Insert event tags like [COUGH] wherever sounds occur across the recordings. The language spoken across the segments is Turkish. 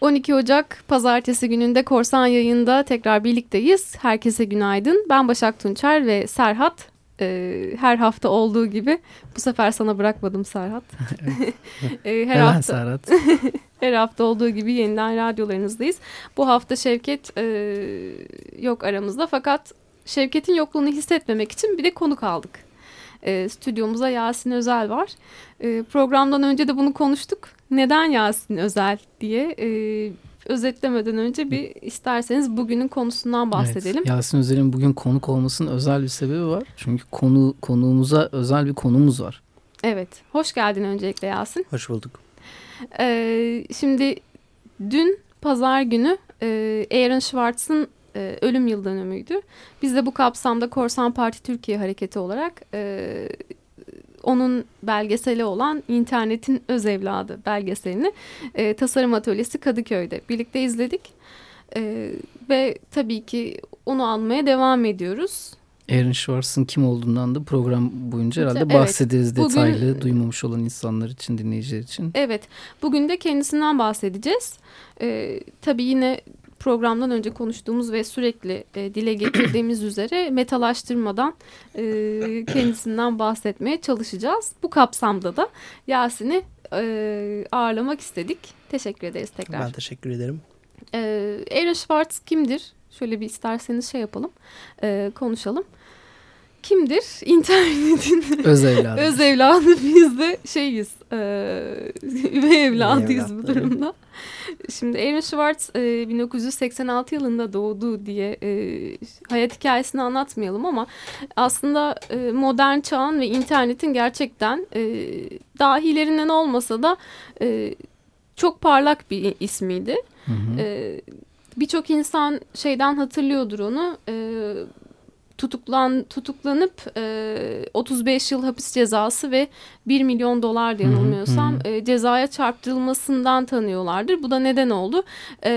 12 Ocak pazartesi gününde Korsan yayında tekrar birlikteyiz. Herkese günaydın. Ben Başak Tunçer ve Serhat. Ee, her hafta olduğu gibi bu sefer sana bırakmadım Serhat. [LAUGHS] ee, [LAUGHS] her hafta Serhat. [LAUGHS] her hafta olduğu gibi yeniden radyolarınızdayız. Bu hafta Şevket e, yok aramızda fakat Şevket'in yokluğunu hissetmemek için bir de konuk aldık. E, stüdyomuza Yasin Özel var. E, programdan önce de bunu konuştuk neden Yasin Özel diye e, özetlemeden önce bir isterseniz bugünün konusundan bahsedelim. Evet, Yasin Özel'in bugün konuk olmasının özel bir sebebi var. Çünkü konu konuğumuza özel bir konumuz var. Evet. Hoş geldin öncelikle Yasin. Hoş bulduk. Ee, şimdi dün pazar günü e, Aaron Schwartz'ın e, ölüm yıl dönümüydü. Biz de bu kapsamda Korsan Parti Türkiye hareketi olarak e, onun belgeseli olan internetin öz evladı belgeselini e, tasarım atölyesi Kadıköy'de birlikte izledik. E, ve tabii ki onu almaya devam ediyoruz. Aaron Schwartz'ın kim olduğundan da program boyunca herhalde evet, bahsederiz detaylı bugün, duymamış olan insanlar için dinleyiciler için. Evet bugün de kendisinden bahsedeceğiz. Ee, tabii yine programdan önce konuştuğumuz ve sürekli e, dile getirdiğimiz [CLEARS THROAT] üzere metalaştırmadan e, kendisinden bahsetmeye çalışacağız. Bu kapsamda da Yasin'i e, ağırlamak istedik. Teşekkür ederiz tekrar. Ben teşekkür ederim. E, Aaron Schwartz kimdir? Şöyle bir isterseniz şey yapalım, e, konuşalım kimdir? [LAUGHS] İnternetin öz evladı. öz evladı biz de şeyiz. E, [LAUGHS] üvey evladıyız bu durumda. Şimdi Aaron Schwartz e, 1986 yılında doğdu diye e, hayat hikayesini anlatmayalım ama aslında e, modern çağın ve internetin gerçekten e, dahilerinden olmasa da e, çok parlak bir ismiydi. Hı hı. E, Birçok insan şeyden hatırlıyordur onu. E, tutuklan tutuklanıp e, 35 yıl hapis cezası ve 1 milyon dolar diye yanılmıyorsam e, cezaya çarptırılmasından tanıyorlardır. Bu da neden oldu? E,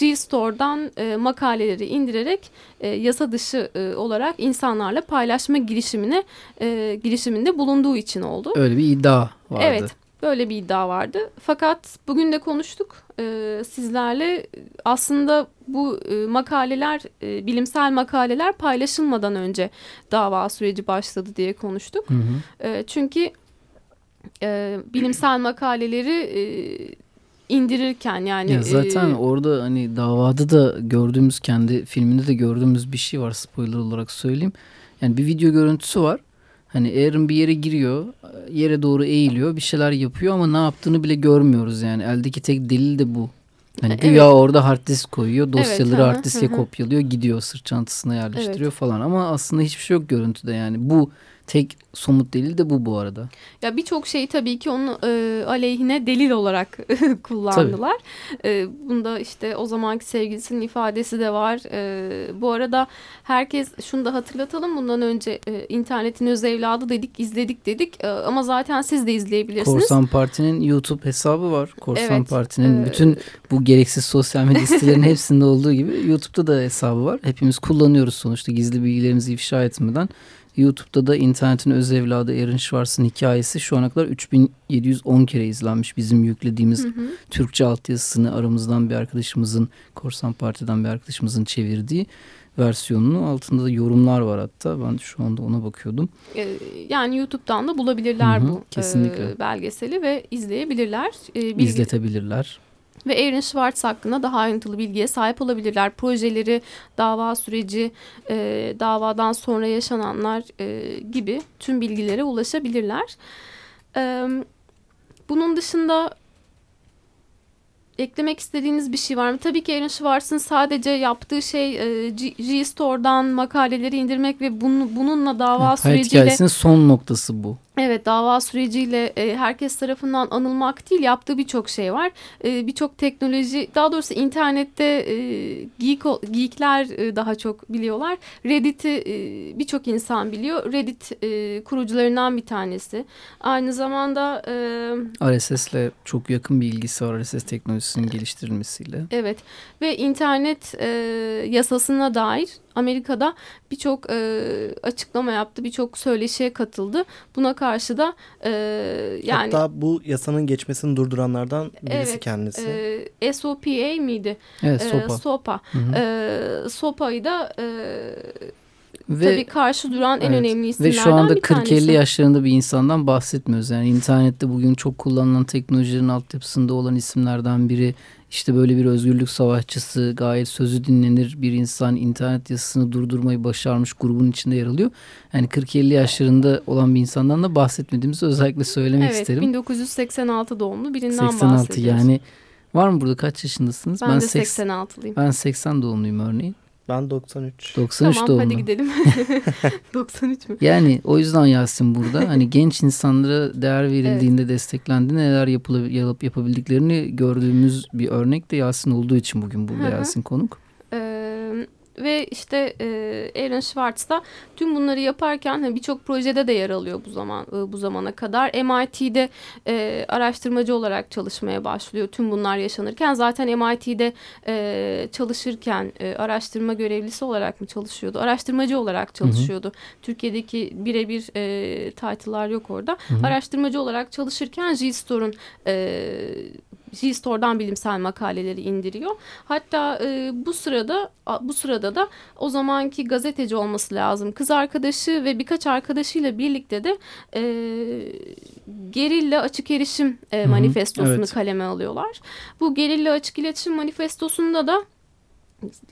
G-Store'dan e, makaleleri indirerek e, yasa dışı e, olarak insanlarla paylaşma girişimine e, girişiminde bulunduğu için oldu. Öyle bir iddia vardı. Evet. Böyle bir iddia vardı. Fakat bugün de konuştuk e, sizlerle. Aslında bu e, makaleler, e, bilimsel makaleler paylaşılmadan önce dava süreci başladı diye konuştuk. Hı hı. E, çünkü e, bilimsel makaleleri e, indirirken yani. Ya zaten e, orada hani davada da gördüğümüz kendi filminde de gördüğümüz bir şey var spoiler olarak söyleyeyim. Yani bir video görüntüsü var. Hani Aaron bir yere giriyor, yere doğru eğiliyor, bir şeyler yapıyor ama ne yaptığını bile görmüyoruz yani. Eldeki tek delil de bu. Hani evet. güya orada hard disk koyuyor, dosyaları evet, hard diske kopyalıyor, gidiyor sırt çantasına yerleştiriyor evet. falan ama aslında hiçbir şey yok görüntüde yani. Bu tek somut delil de bu bu arada. Ya birçok şeyi tabii ki onun e, aleyhine delil olarak [LAUGHS] kullandılar. E, bunda işte o zamanki sevgilisinin ifadesi de var. E, bu arada herkes şunu da hatırlatalım. Bundan önce e, internetin öz evladı dedik, izledik dedik. E, ama zaten siz de izleyebilirsiniz. Korsan Parti'nin YouTube hesabı var. Korsan evet, Parti'nin e, bütün bu gereksiz sosyal medya sitelerinin [LAUGHS] hepsinde olduğu gibi YouTube'da da hesabı var. Hepimiz kullanıyoruz sonuçta gizli bilgilerimizi ifşa etmeden. YouTube'da da internetin öz evladı Aaron Schwartz'ın hikayesi şu ana kadar 3710 kere izlenmiş. Bizim yüklediğimiz hı hı. Türkçe altyazısını aramızdan bir arkadaşımızın, Korsan Parti'den bir arkadaşımızın çevirdiği versiyonunu altında da yorumlar var hatta ben şu anda ona bakıyordum. Ee, yani YouTube'dan da bulabilirler hı hı, bu kesinlikle. E, belgeseli ve izleyebilirler. E, bilgi... İzletebilirler ve Aaron Schwartz hakkında daha ayrıntılı bilgiye sahip olabilirler. Projeleri, dava süreci, e, davadan sonra yaşananlar e, gibi tüm bilgilere ulaşabilirler. E, bunun dışında eklemek istediğiniz bir şey var mı? Tabii ki Aaron Schwartz'ın sadece yaptığı şey e, G-Store'dan makaleleri indirmek ve bunu, bununla dava evet, süreciyle... Hayat hikayesinin son noktası bu. Evet dava süreciyle e, herkes tarafından anılmak değil yaptığı birçok şey var. E, birçok teknoloji daha doğrusu internette e, geek, geekler e, daha çok biliyorlar. Reddit'i e, birçok insan biliyor. Reddit e, kurucularından bir tanesi. Aynı zamanda... E, RSS'le çok yakın bir ilgisi var RSS teknolojisinin geliştirilmesiyle. Evet ve internet e, yasasına dair Amerika'da birçok e, açıklama yaptı, birçok söyleşiye katıldı. Buna karşı da e, yani... Hatta bu yasanın geçmesini durduranlardan birisi evet, kendisi. E, SOPA miydi? Evet, SOPA. E, SOPA. E, SOPA'yı da... E, ve, Tabii karşı duran en evet, önemli isimlerden Ve şu anda 40-50 yaşlarında bir insandan bahsetmiyoruz. Yani internette bugün çok kullanılan teknolojilerin altyapısında olan isimlerden biri işte böyle bir özgürlük savaşçısı, gayet sözü dinlenir bir insan internet yazısını durdurmayı başarmış grubun içinde yer alıyor. Yani 40-50 yaşlarında olan bir insandan da bahsetmediğimizi özellikle söylemek evet, isterim. Evet 1986 doğumlu birinden 86 bahsediyoruz. yani var mı burada kaç yaşındasınız? Ben, ben de 86'lıyım. Ben 80 doğumluyum örneğin. Ben 93. 93 tamam, doğumlu. hadi gidelim. [LAUGHS] 93 mü? Yani o yüzden Yasin burada. Hani genç insanlara değer verildiğinde, evet. desteklendiğinde neler yapılıp yapabildiklerini gördüğümüz bir örnek de Yasin olduğu için bugün burada Yasin konuk. Ee, ve işte e, Aaron Schwartz da tüm bunları yaparken hani birçok projede de yer alıyor bu zaman e, bu zamana kadar. MIT'de e, araştırmacı olarak çalışmaya başlıyor tüm bunlar yaşanırken. Zaten MIT'de e, çalışırken e, araştırma görevlisi olarak mı çalışıyordu? Araştırmacı olarak çalışıyordu. Hı hı. Türkiye'deki birebir e, title'lar yok orada. Hı hı. Araştırmacı olarak çalışırken G-Store'un e, G-Store'dan bilimsel makaleleri indiriyor. Hatta e, bu sırada bu sırada da o zamanki gazeteci olması lazım. Kız arkadaşı ve birkaç arkadaşıyla birlikte de e, gerilla açık erişim e, manifestosunu evet. kaleme alıyorlar. Bu gerilla açık iletişim manifestosunda da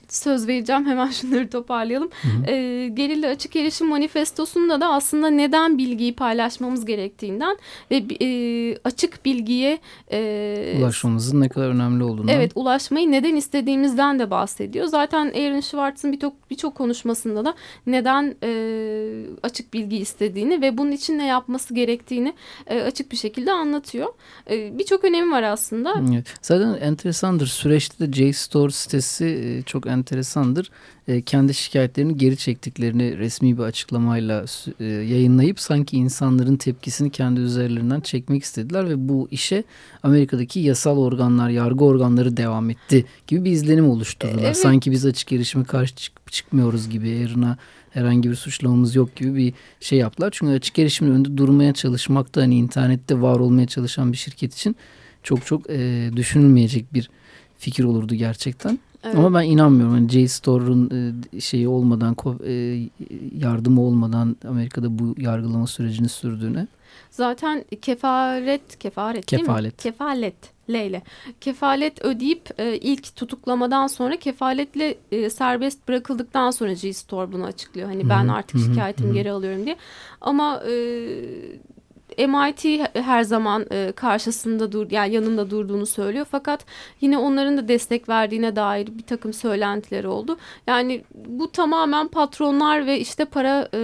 söz vereceğim hemen [LAUGHS] şunları toparlayalım. Hı E, gerilla açık erişim manifestosunda da aslında neden bilgiyi paylaşmamız gerektiğinden ve e, açık bilgiye e, ulaşmamızın ne kadar önemli olduğunu. Evet ulaşmayı neden istediğimizden de bahsediyor. Zaten Aaron Schwartz'ın birçok birçok konuşmasında da neden e, açık bilgi istediğini ve bunun için ne yapması gerektiğini e, açık bir şekilde anlatıyor. E, birçok önemi var aslında. Evet. Zaten enteresandır süreçte de JSTOR sitesi e, çok enteresandır. E, kendi şikayetlerini geri çektiklerini resmi bir açıklamayla e, yayınlayıp sanki insanların tepkisini kendi üzerlerinden çekmek istediler ve bu işe Amerika'daki yasal organlar, yargı organları devam etti gibi bir izlenim oluşturdular. Evet. Sanki biz açık erişime karşı çık çıkmıyoruz gibi yarına herhangi bir suçlamamız yok gibi bir şey yaptılar. Çünkü açık erişimin önünde durmaya çalışmak da hani internette var olmaya çalışan bir şirket için çok çok e, düşünülmeyecek bir fikir olurdu gerçekten. Evet. Ama ben inanmıyorum. Yani JSTOR'un e, şeyi olmadan, e, yardımı olmadan Amerika'da bu yargılama sürecini sürdüğüne. Zaten kefaret, kefaret, değil kefalet. mi? Kefalet. Leyle. Kefalet ödeyip e, ilk tutuklamadan sonra kefaletle e, serbest bırakıldıktan sonra G-Store bunu açıklıyor. Hani ben artık şikayetimi geri alıyorum diye. Ama e, MIT her zaman e, karşısında dur yani yanında durduğunu söylüyor fakat yine onların da destek verdiğine dair bir takım söylentileri oldu. Yani bu tamamen patronlar ve işte para e,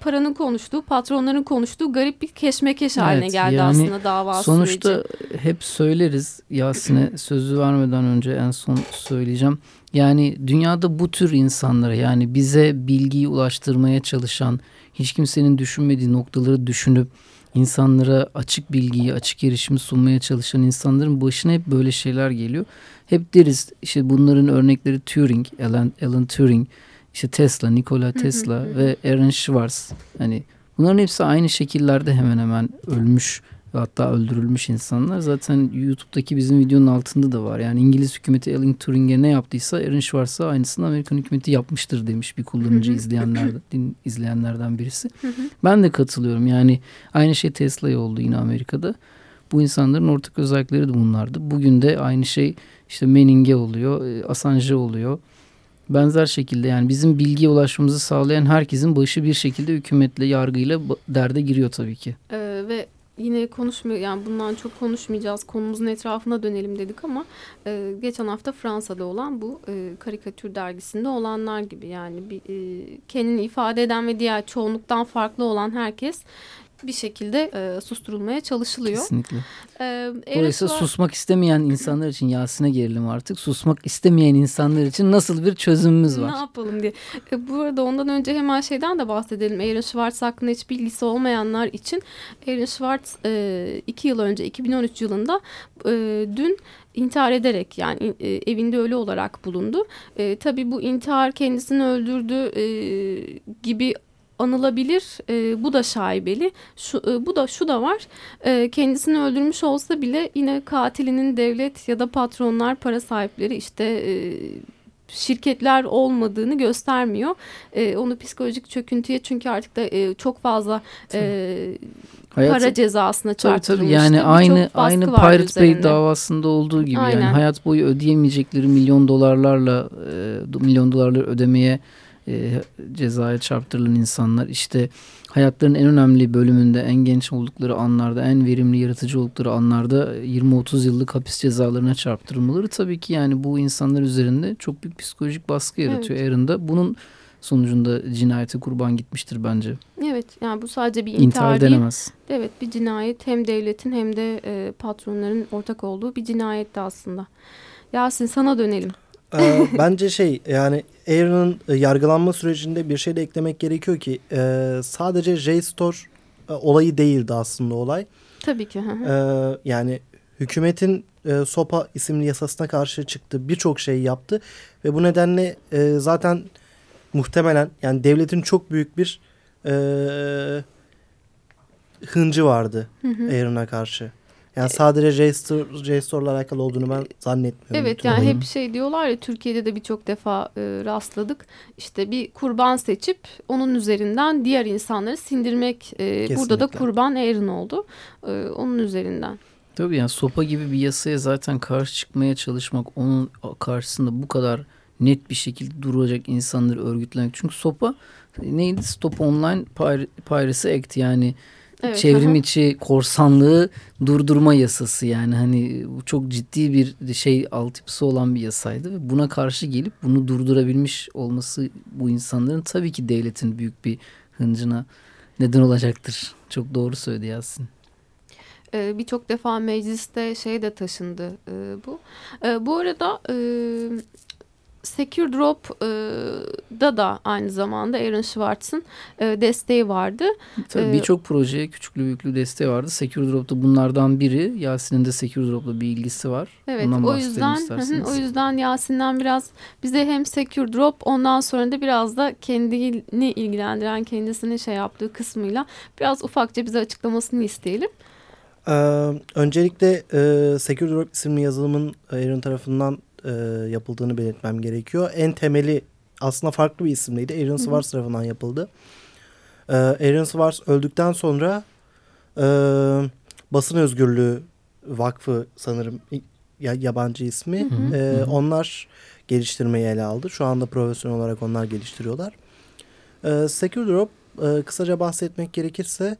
paranın konuştuğu, patronların konuştuğu garip bir keşmekeş evet, haline geldi yani aslında dava sonuçta süreci. Sonuçta hep söyleriz Yasin'e [CLEARS THROAT] sözü vermeden önce en son söyleyeceğim. Yani dünyada bu tür insanlara yani bize bilgiyi ulaştırmaya çalışan hiç kimsenin düşünmediği noktaları düşünüp insanlara açık bilgiyi, açık erişimi sunmaya çalışan insanların başına hep böyle şeyler geliyor. Hep deriz işte bunların örnekleri Turing, Alan, Alan Turing, işte Tesla, Nikola Tesla ve Aaron Schwartz. Hani bunların hepsi aynı şekillerde hemen hemen ölmüş ve hatta öldürülmüş insanlar. Zaten YouTube'daki bizim videonun altında da var. Yani İngiliz hükümeti Alan Turing'e ne yaptıysa Aaron Schwartz'a aynısını Amerikan hükümeti yapmıştır demiş bir kullanıcı izleyenlerden, din izleyenlerden birisi. ben de katılıyorum. Yani aynı şey Tesla'ya oldu yine Amerika'da. Bu insanların ortak özellikleri de bunlardı. Bugün de aynı şey işte Manning'e oluyor, e, Assange'e oluyor. Benzer şekilde yani bizim bilgiye ulaşmamızı sağlayan herkesin başı bir şekilde hükümetle, yargıyla derde giriyor tabii ki. Ee, ve yine konuşmuyor yani bundan çok konuşmayacağız konumuzun etrafına dönelim dedik ama e, geçen hafta Fransa'da olan bu e, karikatür dergisinde olanlar gibi yani bir, e, kendini ifade eden ve diğer çoğunluktan farklı olan herkes bir şekilde e, susturulmaya çalışılıyor. Kesinlikle. E, Dolayısıyla susmak istemeyen insanlar için Yasin'e gerilim artık. Susmak istemeyen insanlar için nasıl bir çözümümüz var? Ne yapalım diye. E, bu arada ondan önce hemen şeyden de bahsedelim. Aaron Schwartz hakkında hiç bilgisi olmayanlar için Aaron Schwartz e, iki yıl önce 2013 yılında e, dün intihar ederek yani e, evinde ölü olarak bulundu. E, tabii bu intihar kendisini öldürdü e, gibi anılabilir. E, bu da şaibeli. Şu, e, bu da şu da var. E, kendisini öldürmüş olsa bile yine katilinin devlet ya da patronlar, para sahipleri işte e, şirketler olmadığını göstermiyor. E, onu psikolojik çöküntüye çünkü artık da e, çok fazla e, Hayat, para cezasına çarptırılmıştı. Tabii, tabii yani aynı aynı Pirate Bay davasında olduğu gibi Aynen. yani hayat boyu ödeyemeyecekleri milyon dolarlarla e, milyon dolarları ödemeye e, cezaya çarptırılan insanlar işte hayatlarının en önemli bölümünde en genç oldukları anlarda en verimli yaratıcı oldukları anlarda 20-30 yıllık hapis cezalarına çarptırılmaları tabii ki yani bu insanlar üzerinde çok büyük psikolojik baskı yaratıyor evet. Aaron'da. Bunun sonucunda cinayete kurban gitmiştir bence. Evet yani bu sadece bir intihar, intihar değil. denemez. Evet bir cinayet hem devletin hem de e, patronların ortak olduğu bir cinayetti aslında. Yasin sana dönelim. Ee, bence şey yani Aaron'ın e, yargılanma sürecinde bir şey de eklemek gerekiyor ki e, sadece J-Store e, olayı değildi aslında olay. Tabii ki. e, yani hükümetin e, SOPA isimli yasasına karşı çıktı. Birçok şey yaptı ve bu nedenle e, zaten muhtemelen yani devletin çok büyük bir e, hıncı vardı Aaron'a karşı. Yani sadece JSTOR'la alakalı olduğunu ben zannetmiyorum. Evet yani hep şey diyorlar ya Türkiye'de de birçok defa e, rastladık. İşte bir kurban seçip onun üzerinden diğer insanları sindirmek. E, burada da kurban Aaron oldu. E, onun üzerinden. Tabii yani sopa gibi bir yasaya zaten karşı çıkmaya çalışmak onun karşısında bu kadar net bir şekilde duracak insanları örgütlemek. Çünkü sopa neydi? Stop Online Piracy Act yani Evet, çevrim aha. içi korsanlığı durdurma yasası yani hani bu çok ciddi bir şey altyapısı olan bir yasaydı ve buna karşı gelip bunu durdurabilmiş olması bu insanların tabii ki devletin büyük bir hıncına neden olacaktır. Çok doğru söyledi Yasin. Ee, Birçok defa mecliste şey de taşındı e, bu. E, bu arada Secure Drop'da e, da aynı zamanda Aaron Schwartz'ın e, desteği vardı. Tabii e, birçok projeye küçüklü büyüklü desteği vardı. Secure Drop'ta bunlardan biri. Yasin'in de Secure Drop'la bir ilgisi var. Evet ondan o yüzden hı, o yüzden Yasin'den biraz bize hem Secure Drop ondan sonra da biraz da kendini ilgilendiren kendisini şey yaptığı kısmıyla biraz ufakça bize açıklamasını isteyelim. Ee, öncelikle e, Secure Drop isimli yazılımın Aaron tarafından e, yapıldığını belirtmem gerekiyor. En temeli aslında farklı bir isimliydi. Aaron Swartz tarafından yapıldı. E, Aaron Swartz öldükten sonra e, basın özgürlüğü vakfı sanırım yabancı ismi. Hı hı, e, hı. Onlar geliştirmeyi ele aldı. Şu anda profesyonel olarak onlar geliştiriyorlar. E, Secure Drop e, kısaca bahsetmek gerekirse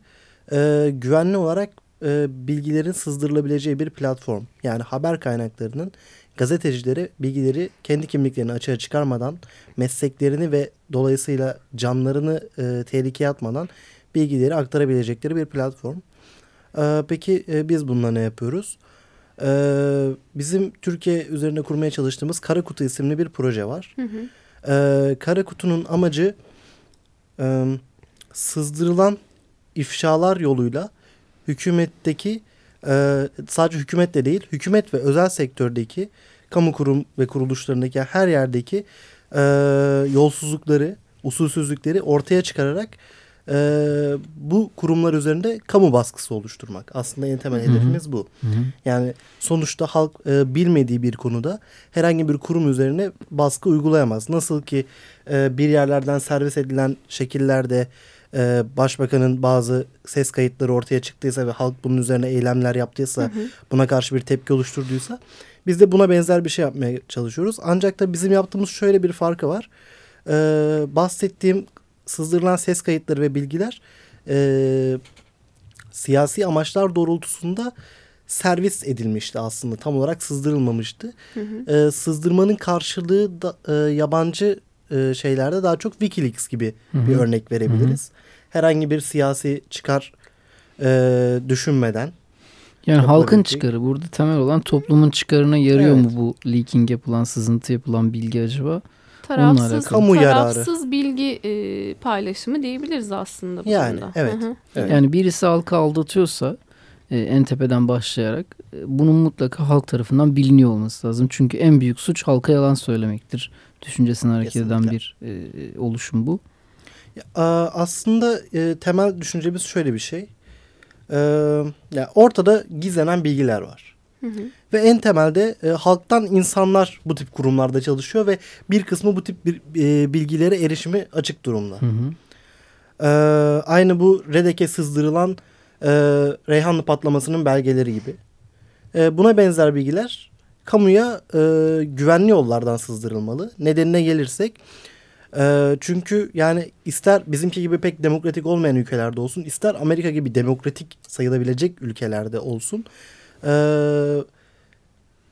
e, güvenli olarak e, bilgilerin sızdırılabileceği bir platform. Yani haber kaynaklarının gazetecileri bilgileri kendi kimliklerini açığa çıkarmadan mesleklerini ve dolayısıyla canlarını e, tehlikeye atmadan bilgileri aktarabilecekleri bir platform. E, peki e, biz bununla ne yapıyoruz? E, bizim Türkiye üzerine kurmaya çalıştığımız Kara Kutu isimli bir proje var. Hı hı. E, Kara Kutu'nun amacı e, sızdırılan ifşalar yoluyla hükümetteki e, sadece hükümetle değil hükümet ve özel sektördeki kamu kurum ve kuruluşlarındaki her yerdeki e, yolsuzlukları, usulsüzlükleri ortaya çıkararak e, bu kurumlar üzerinde kamu baskısı oluşturmak. Aslında en temel hedefimiz bu. Hı hı. Yani sonuçta halk e, bilmediği bir konuda herhangi bir kurum üzerine baskı uygulayamaz. Nasıl ki e, bir yerlerden servis edilen şekillerde e, başbakanın bazı ses kayıtları ortaya çıktıysa ve halk bunun üzerine eylemler yaptıysa hı hı. buna karşı bir tepki oluşturduysa biz de buna benzer bir şey yapmaya çalışıyoruz. Ancak da bizim yaptığımız şöyle bir farkı var. E, bahsettiğim sızdırılan ses kayıtları ve bilgiler e, siyasi amaçlar doğrultusunda servis edilmişti aslında. Tam olarak sızdırılmamıştı. Hı hı. E, sızdırmanın karşılığı da, e, yabancı e, şeylerde daha çok Wikileaks gibi hı hı. bir örnek verebiliriz. Hı hı. Herhangi bir siyasi çıkar e, düşünmeden. Yani halkın çıkarı burada temel olan toplumun çıkarına yarıyor evet. mu bu leaking yapılan, sızıntı yapılan bilgi acaba? Tarafsız, kamu tarafsız yararı. bilgi e, paylaşımı diyebiliriz aslında. Bu yani konuda. evet, evet. Yani birisi halkı aldatıyorsa e, en tepeden başlayarak e, bunun mutlaka halk tarafından biliniyor olması lazım. Çünkü en büyük suç halka yalan söylemektir. Düşüncesini hareket Kesinlikle. eden bir e, oluşum bu. Ya, aslında e, temel düşüncemiz şöyle bir şey. E, ya ortada gizlenen bilgiler var. Hı hı. Ve en temelde e, halktan insanlar bu tip kurumlarda çalışıyor ve bir kısmı bu tip bir, e, bilgilere erişimi açık durumda. Hı hı. E, aynı bu Redek'e sızdırılan e, Reyhanlı patlamasının belgeleri gibi. E, buna benzer bilgiler kamuya e, güvenli yollardan sızdırılmalı. Nedenine gelirsek e, çünkü yani ister bizimki gibi pek demokratik olmayan ülkelerde olsun ister Amerika gibi demokratik sayılabilecek ülkelerde olsun e,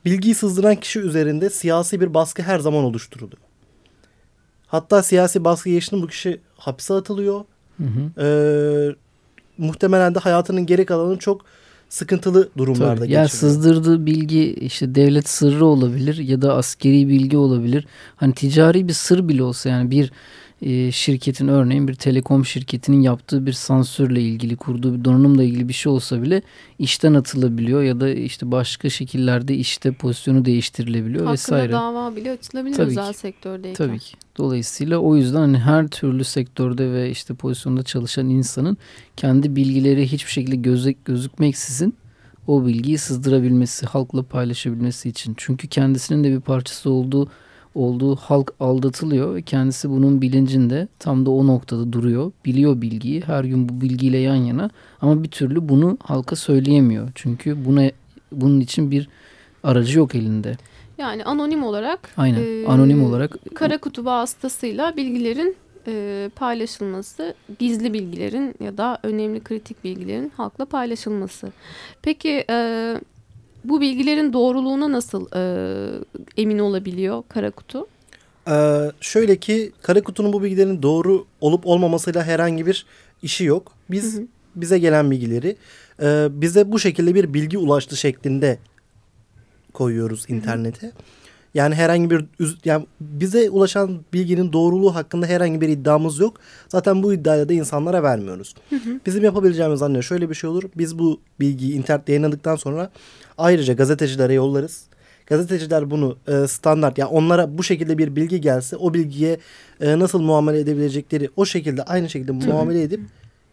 bilgiyi sızdıran kişi üzerinde siyasi bir baskı her zaman oluşturuluyor. Hatta siyasi baskı geçtiğinde bu kişi hapse atılıyor. Hı hı. E, muhtemelen de hayatının geri kalanını çok sıkıntılı durumlarda Tabii. geçiriyor. Ya sızdırdığı bilgi işte devlet sırrı olabilir ya da askeri bilgi olabilir. Hani ticari bir sır bile olsa yani bir e, şirketin örneğin bir telekom şirketinin yaptığı bir sansürle ilgili kurduğu bir donanımla ilgili bir şey olsa bile işten atılabiliyor ya da işte başka şekillerde işte pozisyonu değiştirilebiliyor Hakkında vesaire. Hakkında dava bile açılabiliyor Tabii özel ki. sektördeyken. Tabii ki. Dolayısıyla o yüzden hani her türlü sektörde ve işte pozisyonda çalışan insanın kendi bilgileri hiçbir şekilde gözük, gözükmeksizin o bilgiyi sızdırabilmesi, halkla paylaşabilmesi için. Çünkü kendisinin de bir parçası olduğu olduğu halk aldatılıyor ve kendisi bunun bilincinde tam da o noktada duruyor. Biliyor bilgiyi her gün bu bilgiyle yan yana ama bir türlü bunu halka söyleyemiyor. Çünkü buna bunun için bir aracı yok elinde. Yani anonim olarak Aynen, e, anonim olarak kara kutu vasıtasıyla bilgilerin e, paylaşılması, gizli bilgilerin ya da önemli kritik bilgilerin halkla paylaşılması. Peki e, bu bilgilerin doğruluğuna nasıl e, emin olabiliyor kara kutu? Ee, şöyle ki kara kutunun bu bilgilerin doğru olup olmamasıyla herhangi bir işi yok. Biz hı hı. bize gelen bilgileri e, bize bu şekilde bir bilgi ulaştı şeklinde koyuyoruz internete. Hı hı. Yani herhangi bir yani bize ulaşan bilginin doğruluğu hakkında herhangi bir iddiamız yok. Zaten bu iddiayı da insanlara vermiyoruz. Hı hı. Bizim yapabileceğimiz anne şöyle bir şey olur. Biz bu bilgiyi internette yayınladıktan sonra ayrıca gazetecilere yollarız. Gazeteciler bunu e, standart yani onlara bu şekilde bir bilgi gelse o bilgiye e, nasıl muamele edebilecekleri o şekilde aynı şekilde muamele edip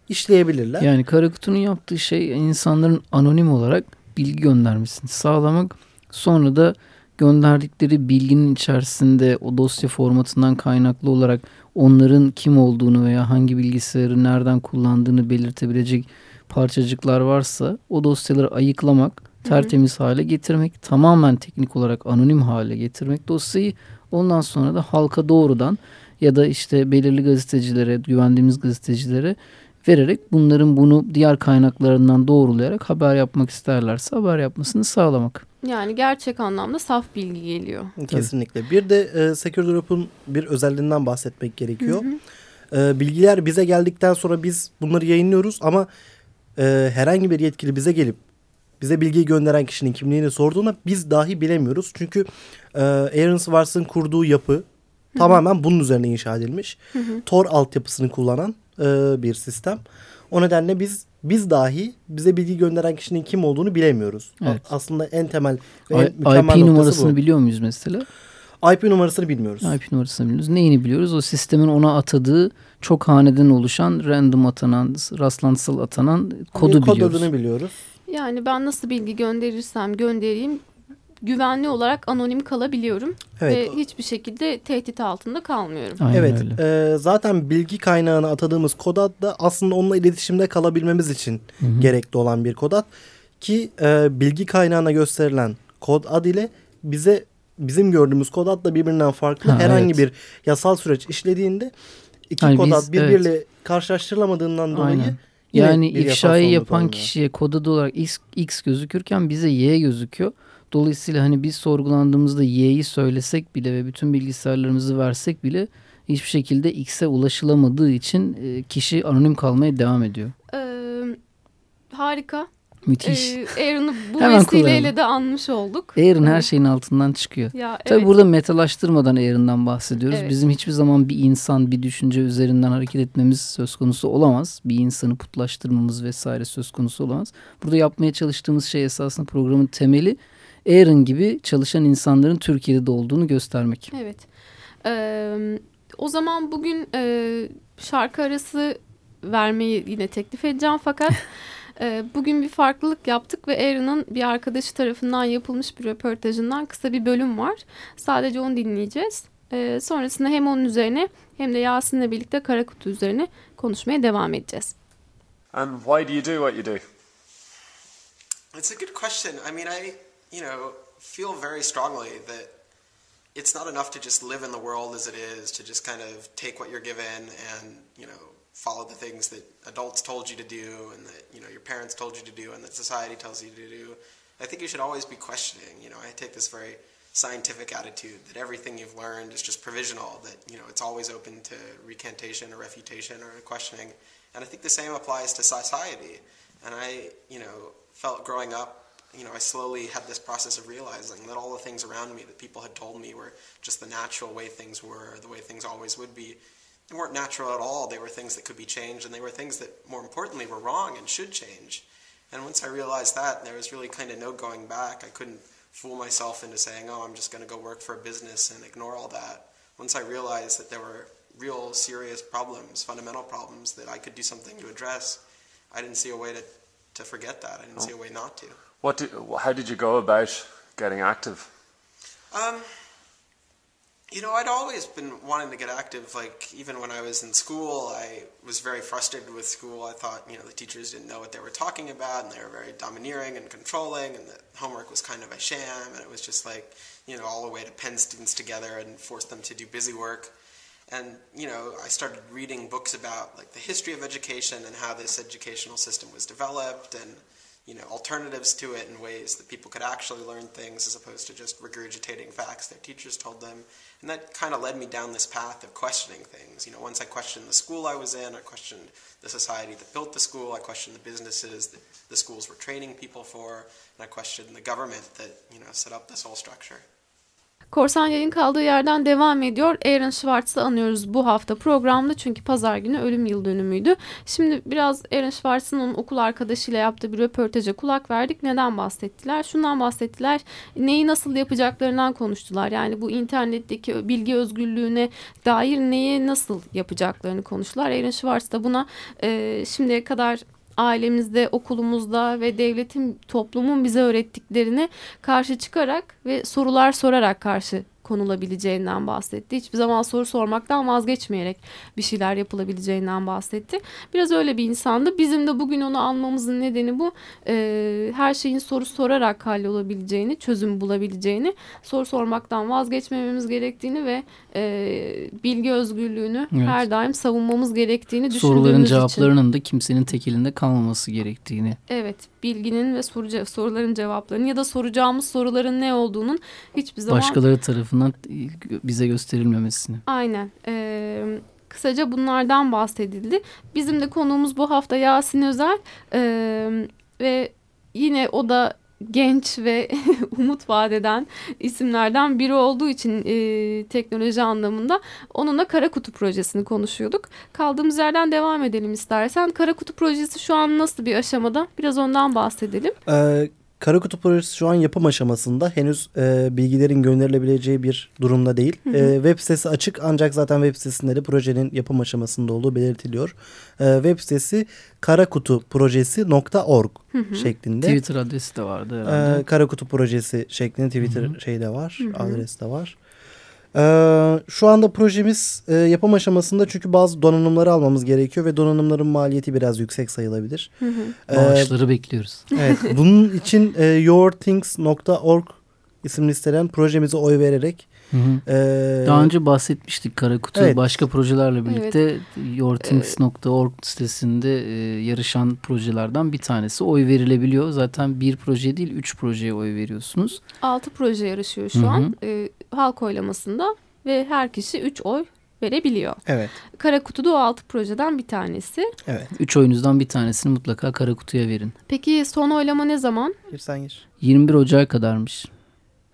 işleyebilirler. Yani Karakutu'nun yaptığı şey insanların anonim olarak bilgi göndermesini sağlamak. Sonra da gönderdikleri bilginin içerisinde o dosya formatından kaynaklı olarak onların kim olduğunu veya hangi bilgisayarı nereden kullandığını belirtebilecek parçacıklar varsa o dosyaları ayıklamak, tertemiz hı hı. hale getirmek, tamamen teknik olarak anonim hale getirmek dosyayı ondan sonra da halka doğrudan ya da işte belirli gazetecilere, güvendiğimiz gazetecilere vererek bunların bunu diğer kaynaklarından doğrulayarak haber yapmak isterlerse haber yapmasını sağlamak. Yani gerçek anlamda saf bilgi geliyor. Kesinlikle. Bir de e, Secure Drop'un bir özelliğinden bahsetmek gerekiyor. Hı hı. E, bilgiler bize geldikten sonra biz bunları yayınlıyoruz ama e, herhangi bir yetkili bize gelip bize bilgiyi gönderen kişinin kimliğini sorduğunda biz dahi bilemiyoruz. Çünkü e, Aaron Swartz'ın kurduğu yapı Hı-hı. tamamen bunun üzerine inşa edilmiş. Hı-hı. Tor altyapısını kullanan e, bir sistem. O nedenle biz biz dahi bize bilgi gönderen kişinin kim olduğunu bilemiyoruz. Evet. Aslında en temel ve en mükemmel IP numarasını bu. biliyor muyuz mesela? IP numarasını bilmiyoruz. IP numarasını bilmiyoruz. Neyini biliyoruz? O sistemin ona atadığı çok haneden oluşan random atanan, rastlantısal atanan kodu yani kod biliyoruz. Kod adını biliyoruz. Yani ben nasıl bilgi gönderirsem göndereyim güvenli olarak anonim kalabiliyorum evet. ve hiçbir şekilde tehdit altında kalmıyorum. Aynen evet, e, zaten bilgi kaynağına atadığımız kod ad da aslında onunla iletişimde kalabilmemiz için Hı -hı. gerekli olan bir kod ad ki e, bilgi kaynağına gösterilen kod ad ile bize bizim gördüğümüz kod ad da birbirinden farklı. Ha, Herhangi evet. bir yasal süreç işlediğinde iki yani kod ad birbiriyle evet. karşılaştırılamadığından dolayı Aynen. yani ifşayı yapan kişiye kod adı olarak X, X gözükürken bize Y gözüküyor. Dolayısıyla hani biz sorgulandığımızda Y'yi söylesek bile ve bütün bilgisayarlarımızı versek bile hiçbir şekilde X'e ulaşılamadığı için e, kişi anonim kalmaya devam ediyor. Ee, harika. Müthiş. Ee, Aaron'ı bu [LAUGHS] Hemen vesileyle kullanalım. de anmış olduk. Aaron her şeyin altından çıkıyor. Ya, Tabii evet. burada metalaştırmadan Aaron'dan bahsediyoruz. Evet. Bizim hiçbir zaman bir insan bir düşünce üzerinden hareket etmemiz söz konusu olamaz. Bir insanı putlaştırmamız vesaire söz konusu olamaz. Burada yapmaya çalıştığımız şey esasında programın temeli Aaron gibi çalışan insanların Türkiye'de de olduğunu göstermek. Evet. Ee, o zaman bugün e, şarkı arası vermeyi yine teklif edeceğim fakat [LAUGHS] e, bugün bir farklılık yaptık ve Aaron'ın bir arkadaşı tarafından yapılmış bir röportajından kısa bir bölüm var. Sadece onu dinleyeceğiz. E, sonrasında hem onun üzerine hem de Yasin'le birlikte Kara Kutu üzerine konuşmaya devam edeceğiz. And why do you do what you do? It's a good question. I mean, I, you know, feel very strongly that it's not enough to just live in the world as it is, to just kind of take what you're given and, you know, follow the things that adults told you to do and that, you know, your parents told you to do and that society tells you to do. I think you should always be questioning. You know, I take this very scientific attitude that everything you've learned is just provisional, that, you know, it's always open to recantation or refutation or questioning. And I think the same applies to society. And I, you know, felt growing up you know, I slowly had this process of realizing that all the things around me that people had told me were just the natural way things were, the way things always would be, they weren't natural at all. They were things that could be changed, and they were things that, more importantly, were wrong and should change. And once I realized that, there was really kind of no going back. I couldn't fool myself into saying, oh, I'm just going to go work for a business and ignore all that. Once I realized that there were real serious problems, fundamental problems that I could do something to address, I didn't see a way to, to forget that. I didn't oh. see a way not to. What how did you go about getting active? Um, you know, I'd always been wanting to get active. Like even when I was in school, I was very frustrated with school. I thought, you know, the teachers didn't know what they were talking about, and they were very domineering and controlling, and the homework was kind of a sham, and it was just like, you know, all the way to pen students together and force them to do busy work. And you know, I started reading books about like the history of education and how this educational system was developed, and you know, alternatives to it in ways that people could actually learn things as opposed to just regurgitating facts their teachers told them. And that kind of led me down this path of questioning things. You know, once I questioned the school I was in, I questioned the society that built the school, I questioned the businesses that the schools were training people for, and I questioned the government that, you know, set up this whole structure. Korsan yayın kaldığı yerden devam ediyor. Aaron Schwartz'ı anıyoruz bu hafta programda çünkü pazar günü ölüm yıl dönümüydü. Şimdi biraz Aaron Schwartz'ın onun okul arkadaşıyla yaptığı bir röportaja kulak verdik. Neden bahsettiler? Şundan bahsettiler. Neyi nasıl yapacaklarından konuştular. Yani bu internetteki bilgi özgürlüğüne dair neyi nasıl yapacaklarını konuştular. Aaron Schwartz da buna e, şimdiye kadar ailemizde, okulumuzda ve devletin, toplumun bize öğrettiklerine karşı çıkarak ve sorular sorarak karşı konulabileceğinden bahsetti. Hiçbir zaman soru sormaktan vazgeçmeyerek bir şeyler yapılabileceğinden bahsetti. Biraz öyle bir insandı. Bizim de bugün onu almamızın nedeni bu. E, her şeyin soru sorarak hallolabileceğini, çözüm bulabileceğini, soru sormaktan vazgeçmememiz gerektiğini ve e, bilgi özgürlüğünü evet. her daim savunmamız gerektiğini düşündüğümüz Soruların cevaplarının da kimsenin tek elinde kalmaması gerektiğini. Evet bilginin ve soru, soruların cevaplarının ya da soracağımız soruların ne olduğunun hiçbir zaman... Başkaları tarafından bize gösterilmemesini. Aynen. Ee, kısaca bunlardan bahsedildi. Bizim de konuğumuz bu hafta Yasin Özel ee, ve yine o da genç ve [LAUGHS] umut vadeden isimlerden biri olduğu için e, teknoloji anlamında onunla Kara Kutu projesini konuşuyorduk. Kaldığımız yerden devam edelim istersen. Kara Kutu projesi şu an nasıl bir aşamada? Biraz ondan bahsedelim. Ee, Kara Kutu projesi şu an yapım aşamasında. Henüz e, bilgilerin gönderilebileceği bir durumda değil. Hı hı. E, web sitesi açık ancak zaten web sitesinde de projenin yapım aşamasında olduğu belirtiliyor. E, web sitesi karakutuprojesi.org şeklinde. Twitter adresi de vardı herhalde. E, Karakutu projesi şeklinde Twitter hı hı. şey de var, hı hı. adres de var. Ee, şu anda projemiz e, yapım aşamasında çünkü bazı donanımları almamız gerekiyor ve donanımların maliyeti biraz yüksek sayılabilir. Hı hı. Bağışları bekliyoruz. Evet, [LAUGHS] bunun için e, yourthings.org isimli siteden projemize oy vererek Hı hı. Ee, Daha önce bahsetmiştik Karakutu evet. başka projelerle birlikte evet. yourthings.org sitesinde e, yarışan projelerden bir tanesi. Oy verilebiliyor. Zaten bir proje değil üç projeye oy veriyorsunuz. Altı proje yarışıyor şu hı hı. an e, halk oylamasında ve her kişi üç oy verebiliyor. Evet. Kara Kutu da o altı projeden bir tanesi. Evet. Üç oyunuzdan bir tanesini mutlaka Kara Kutu'ya verin. Peki son oylama ne zaman? Gir sen gir. 21 Ocak'a kadarmış.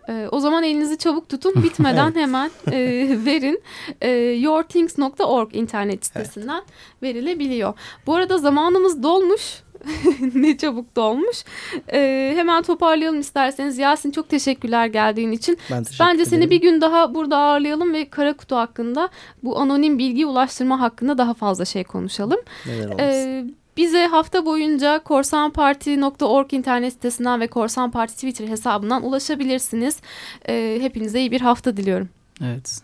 Ee, o zaman elinizi çabuk tutun [LAUGHS] bitmeden Evet. hemen e, [LAUGHS] verin. E, yourthings.org internet sitesinden verilebiliyor. Bu arada zamanımız dolmuş. [LAUGHS] ne çabuk dolmuş. E, hemen toparlayalım isterseniz. Yasin çok teşekkürler geldiğin için. Ben teşekkür Bence seni ederim. bir gün daha burada ağırlayalım ve Kara Kutu hakkında bu anonim bilgi ulaştırma hakkında daha fazla şey konuşalım. Neler. Ee, bize hafta boyunca korsanparti.org internet sitesinden ve Korsan Parti Twitter hesabından ulaşabilirsiniz. Ee, hepinize iyi bir hafta diliyorum. Evet.